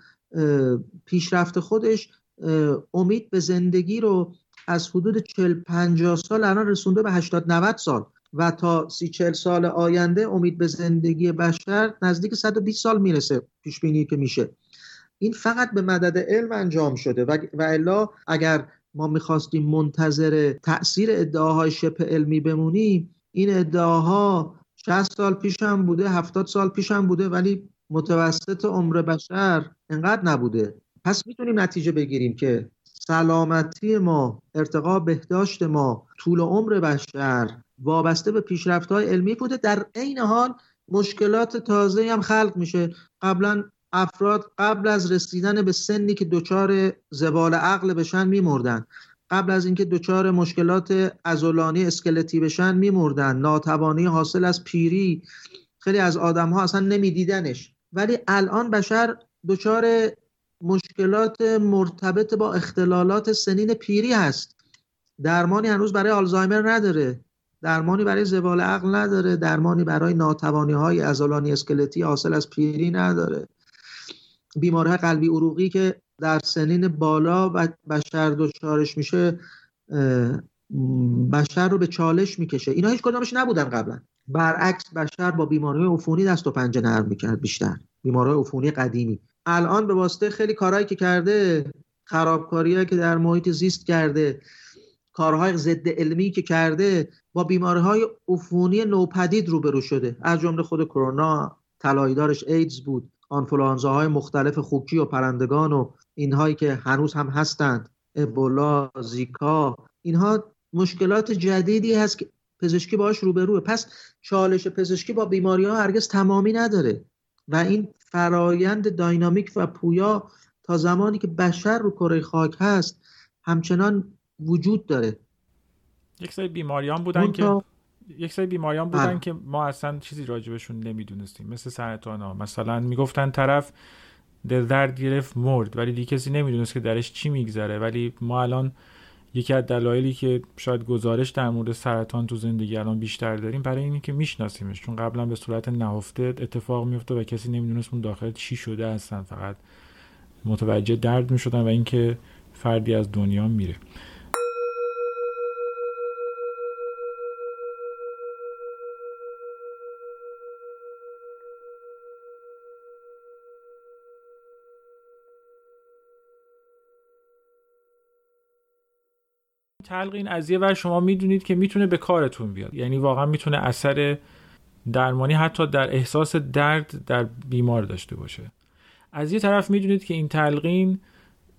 پیشرفت خودش امید به زندگی رو از حدود 40 50 سال الان رسونده به 80 90 سال و تا سی 40 سال آینده امید به زندگی بشر نزدیک 120 سال می‌رسه پیش بینی که میشه. این فقط به مدد علم انجام شده و الا اگر ما می‌خواستیم منتظر تاثیر ادعاهای شبه علمی بمونیم. این ادعاها 60 سال پیش هم بوده 70 سال پیش هم بوده ولی متوسط عمر بشر انقدر نبوده. پس می‌تونیم نتیجه بگیریم که سلامتی ما ارتقا بهداشت ما طول عمر بشر وابسته به پیشرفت های علمی بوده. در عین حال مشکلات تازه هم خلق میشه. قبلا افراد قبل از رسیدن به سنی که دچار زوال عقل بشن میمردن. قبل از اینکه دچار مشکلات ازولانی اسکلتی بشن میمردن. ناتوانی حاصل از پیری. خیلی از آدم ها اصلا نمیدیدنش. ولی الان بشر دچار مشکلات مرتبط با اختلالات سنین پیری هست. درمانی هنوز برای آلزایمر نداره. درمانی برای زوال عقل نداره. درمانی برای ناتوانی های ازولانی اسکلتی حاصل از پیری نداره. بیماری قلبی عروقی که در سنین بالا و بشر دچارش میشه بشر رو به چالش می‌کشه. اینا هیچ کدامش نبودن قبلا. برعکس بشر با بیماری عفونی دست و پنجه نرم می‌کرد بیشتر. بیماری عفونی قدیمی. الان به واسطه خیلی کارهایی که کرده خرابکاریهایی که در محیط زیست کرده کارهای ضد علمی که کرده با بیماری های عفونی نوپدید روبرو شده. از جمله خود کرونا طلاییدارش ایدز بود. آنفلوانزاهای مختلف خوکی و پرندگان و اینهایی که هنوز هم هستند ابولا زیکا اینها مشکلات جدیدی هست که پزشکی باش روبروه. پس چالش پزشکی با بیماری ها هرگز تمامی نداره و این فرایند داینامیک و پویا تا زمانی که بشر رو کره خاک هست همچنان وجود داره. یک سری بیماریان بودن که یک سری بیماریان بودن بله. که ما اصلا چیزی راجبشون نمی‌دونستیم. مثل سرطان ها مثلا می‌گفتن طرف دل درد گرفت مرد. ولی دیگه کسی نمی‌دونست که درش چی میگذره. ولی ما الان یکی از دلایلی که شاید گزارش در مورد سرطان تو زندگی الان بیشتر داریم برای اینه که میشناسیمش. چون قبلا به صورت نهفته اتفاق میفته و کسی نمی‌دونست اون داخل چی شده هستن فقط متوجه درد می‌شدن و اینکه فردی از دنیا میره. تلقین از یه ور شما می‌دونید که می‌تونه به کارتون بیاد. یعنی واقعا می‌تونه اثر درمانی حتی در احساس درد در بیمار داشته باشه. از یه طرف می‌دونید که این تلقین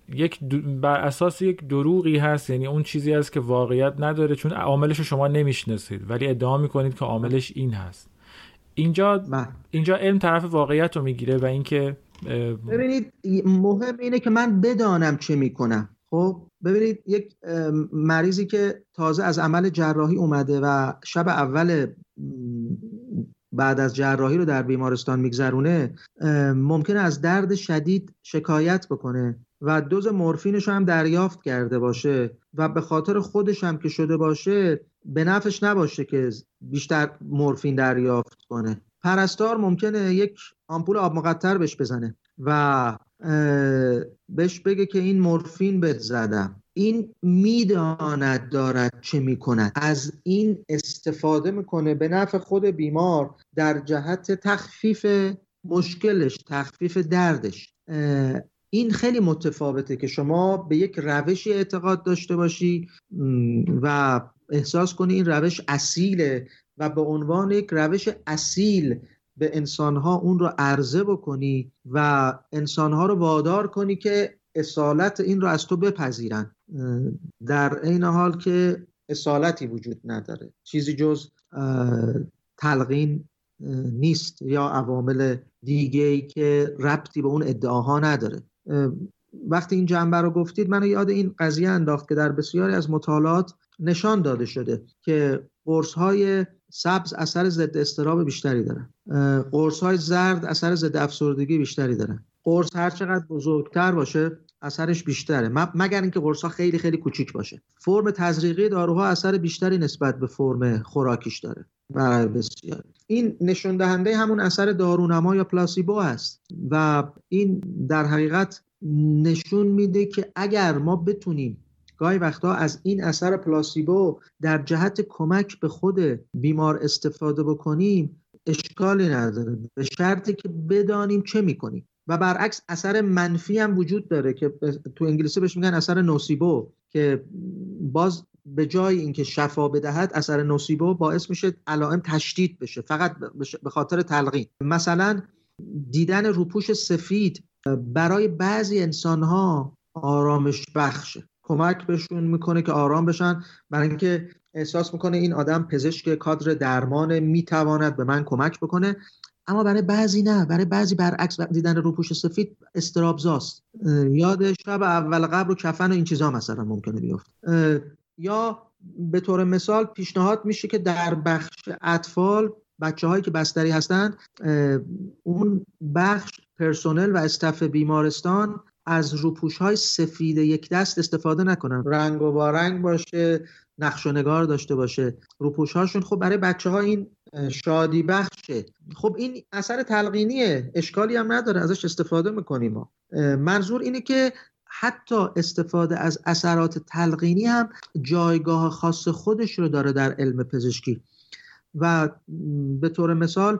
یک بر اساس یک دروغی هست یعنی اون چیزی است که واقعیت نداره چون عاملش رو شما نمی‌شناسید ولی ادعا می‌کنید که عاملش این هست. اینجا بله. اینجا علم طرف واقعیت رو می‌گیره و اینکه ببینید مهم اینه که من بدانم چه می‌کنم. خب ببینید یک مریضی که تازه از عمل جراحی اومده و شب اول بعد از جراحی رو در بیمارستان میگذرونه ممکنه از درد شدید شکایت بکنه و دوز مورفینش هم دریافت کرده باشه و به خاطر خودش هم که شده باشه به نفش نباشه که بیشتر مورفین دریافت کنه. پرستار ممکنه یک آمپول آب مقطر بهش بزنه و بهش بگه که این مورفین بهت زدم. این می‌داند دارد چه می‌کند. از این استفاده می‌کنه به نفع خود بیمار در جهت تخفیف مشکلش تخفیف دردش. این خیلی متفاوته که شما به یک روشی اعتقاد داشته باشی و احساس کنی این روش اصیله و به عنوان یک روش اصیل به انسانها اون رو عرضه بکنی و انسانها رو وادار کنی که اصالت این رو از تو بپذیرن. در این حال که اصالتی وجود نداره. چیزی جز تلقین نیست یا عوامل دیگه ای که ربطی به اون ادعاها نداره. وقتی این جنبه رو گفتید من یاد این قضیه انداخت که در بسیاری از مطالعات نشان داده شده که قرص های سبز اثر ضد استراب بیشتری دارن. قرص های زرد اثر ضد افسردگی بیشتری دارن. قرص هر چقدر بزرگتر باشه اثرش بیشتره. مگر اینکه قرص ها خیلی خیلی کوچیک باشه. فرم تزریقی داروها اثر بیشتری نسبت به فرم خوراکیش داره. و بسیار این نشون دهنده همون اثر دارونما یا پلاسیبو است و این در حقیقت نشون میده که اگر ما بتونیم گاهی وقتا از این اثر پلاسیبو در جهت کمک به خود بیمار استفاده بکنیم اشکالی نداره. به شرطی که بدانیم چه می‌کنیم. و برعکس اثر منفی هم وجود داره که تو انگلیسی بهش میگن اثر نوسیبو که باز به جای اینکه شفا بدهد اثر نوسیبو باعث میشه علائم تشدید بشه. فقط به خاطر تلقین. مثلا دیدن روپوش سفید برای بعضی انسان ها آرامش بخشه. کمک بهشون می‌کنه که آرام بشن برای اینکه احساس می‌کنه این آدم پزشک کادر درمان می‌تواند به من کمک بکنه. اما برای بعضی نه برای بعضی برعکس دیدن روپوش سفید استرابزاست. یاد شب اول قبر و کفن و این چیزا مثلا ممکنه بیفت یا به طور مثال پیشنهاد میشه که در بخش اطفال بچه هایی که بستری هستند اون بخش پرسونل و استف بیمارستان از روپوش های سفید یک دست استفاده نکنن. رنگ و بارنگ باشه. نقش و نگار داشته باشه. روپوش هاشون خب برای بچه ها این شادی بخشه. خب این اثر تلقینیه. اشکالی هم نداره. ازش استفاده می‌کنیم ما. منظور اینه که حتی استفاده از اثرات تلقینی هم جایگاه خاص خودش رو داره در علم پزشکی. و به طور مثال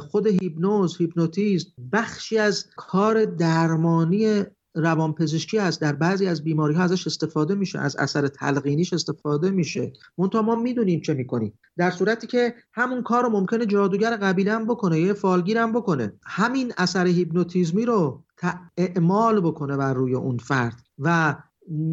خود هیپنوز هیپنوتیزم بخشی از کار درمانی روانپزشکی هست در بعضی از بیماری ها ازش استفاده میشه از اثر تلقینیش استفاده میشه. منتها ما می‌دونیم چه می‌کنیم. در صورتی که همون کار رو ممکنه جادوگر قبیله هم بکنه یه فالگیر هم بکنه. همین اثر هیپنوتیزمی رو اعمال بکنه بر روی اون فرد و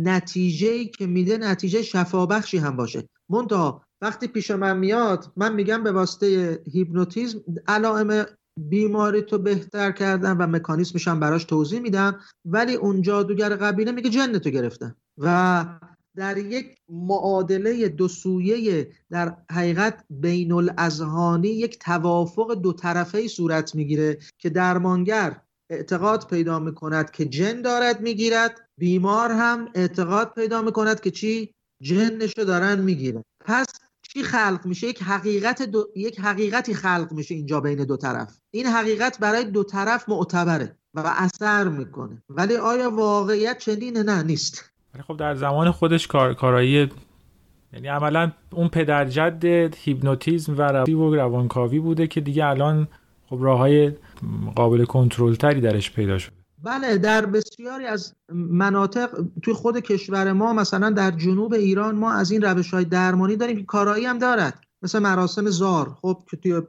نتیجه که میده نتیجه شفابخشی هم باشه. منتها وقتی پیش من میاد من میگم به واسطه هیپنوتیزم علائم بیماری تو بهتر کردن و مکانیسمش هم براش توضیح میدم ولی اون جادوگر قبیله میگه جن تو گرفتن. و در یک معادله دو سویه در حقیقت بین الازهانی یک توافق دو طرفه صورت می‌گیره که درمانگر اعتقاد پیدا می‌کند که جن دارد می‌گیرد. بیمار هم اعتقاد پیدا می‌کند که چی؟ جنشو دارن می‌گیرن. پس چی خلق میشه یک حقیقت دو... یک حقیقتی خلق میشه اینجا بین دو طرف. این حقیقت برای دو طرف معتبره و اثر می‌کنه. ولی آیا واقعیت چنینه؟ نه نیست. ولی خب در زمان خودش کار کارایی یعنی عملا اون پدرجد هیپنوتیزم و روانکاوی بوده که دیگه الان خب راه های قابل کنترل تری درش پیدا شده. بله در بسیاری از مناطق توی خود کشور ما مثلا در جنوب ایران ما از این روش های درمانی داریم که کارایی هم دارد. مثل مراسم زار. خب که توی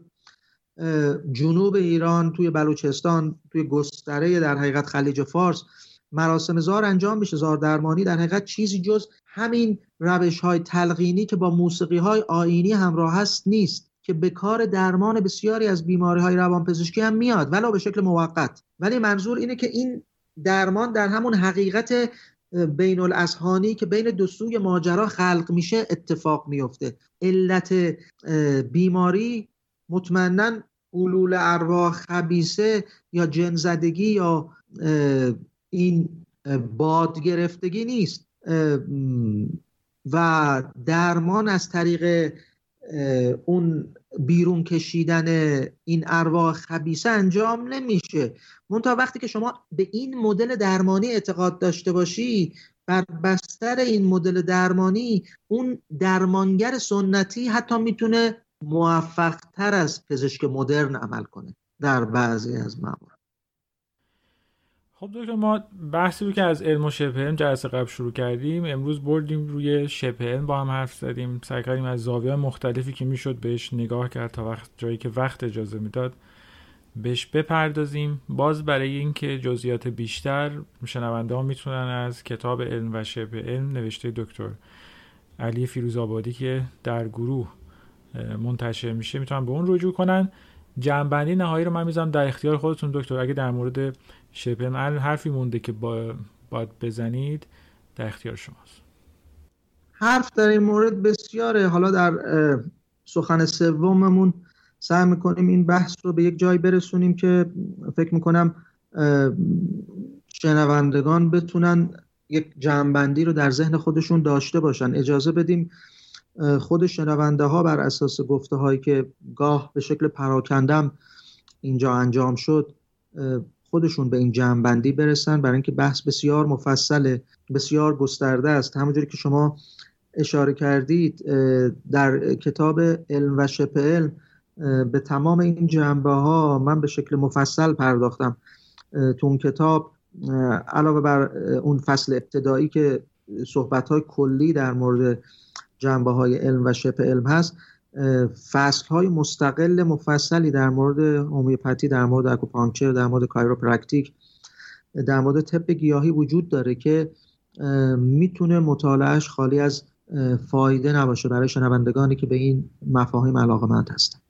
جنوب ایران توی بلوچستان توی گستره در حقیقت خلیج فارس مراسم زار انجام میشه. زار درمانی در حقیقت چیزی جز همین روش های تلقینی که با موسیقی های آینی همراه هست نیست. که به کار درمان بسیاری از بیماری های روانپزشکی هم میاد ولو به شکل موقت. ولی منظور اینه که این درمان در همون حقیقت بین الاسهانی که بین دو سوی ماجرا خلق میشه اتفاق میفته علت بیماری مطمئنا علول ارواح خبیسه یا جنزدگی یا این باد گرفتگی نیست. و درمان از طریق اون بیرون کشیدن این ارواح خبیسه انجام نمیشه. منتها وقتی که شما به این مدل درمانی اعتقاد داشته باشی بر بستر این مدل درمانی اون درمانگر سنتی حتی می‌تونه موفق تر از پزشک مدرن عمل کنه در بعضی از موارد. خب دکتر ما بحثی رو که از علم و علم جلسه قبل شروع کردیم امروز بردیم روی علم با هم حرف زدیم سعی کردیم از زاویه مختلفی که می‌شد بهش نگاه کرد تا وقت جایی که وقت اجازه می‌داد بهش بپردازیم. باز برای اینکه جزئیات بیشتر شنونده ها می‌تونن از کتاب علم و شبه علم نوشته دکتر علی فیروز آبادی که در گروه منتشر میشه می‌تونن به اون رجوع کنن. جنبندی نهایی رو من می‌ذارم در اختیار خودتون دکتر. اگه در مورد من حرفی مونده که با باید بزنید در اختیار شماست. حرف در این مورد بسیاره. حالا در سخن سوممون سعی می‌کنیم این بحث رو به یک جای برسونیم که فکر می‌کنم شنوندگان بتونن یک جمعبندی رو در ذهن خودشون داشته باشن. اجازه بدیم خود شنونده ها بر اساس گفته هایی که گاه به شکل پراکندم اینجا انجام شد خودشون به این جمعبندی برسن. برای اینکه بحث بسیار مفصل بسیار گسترده است. همونجوری که شما اشاره کردید در کتاب علم و شبه علم به تمام این جنبه ها من به شکل مفصل پرداختم. تو اون کتاب علاوه بر اون فصل ابتدایی که صحبت های کلی در مورد جنبه های علم و شبه علم هست فصل های مستقل مفصلی در مورد هومیوپاتی در مورد acupuncture در مورد chiropractic در مورد طب گیاهی وجود داره که می‌تونه مطالعهش خالی از فایده نباشه برای شنوندگانی که به این مفاهیم علاقه هستند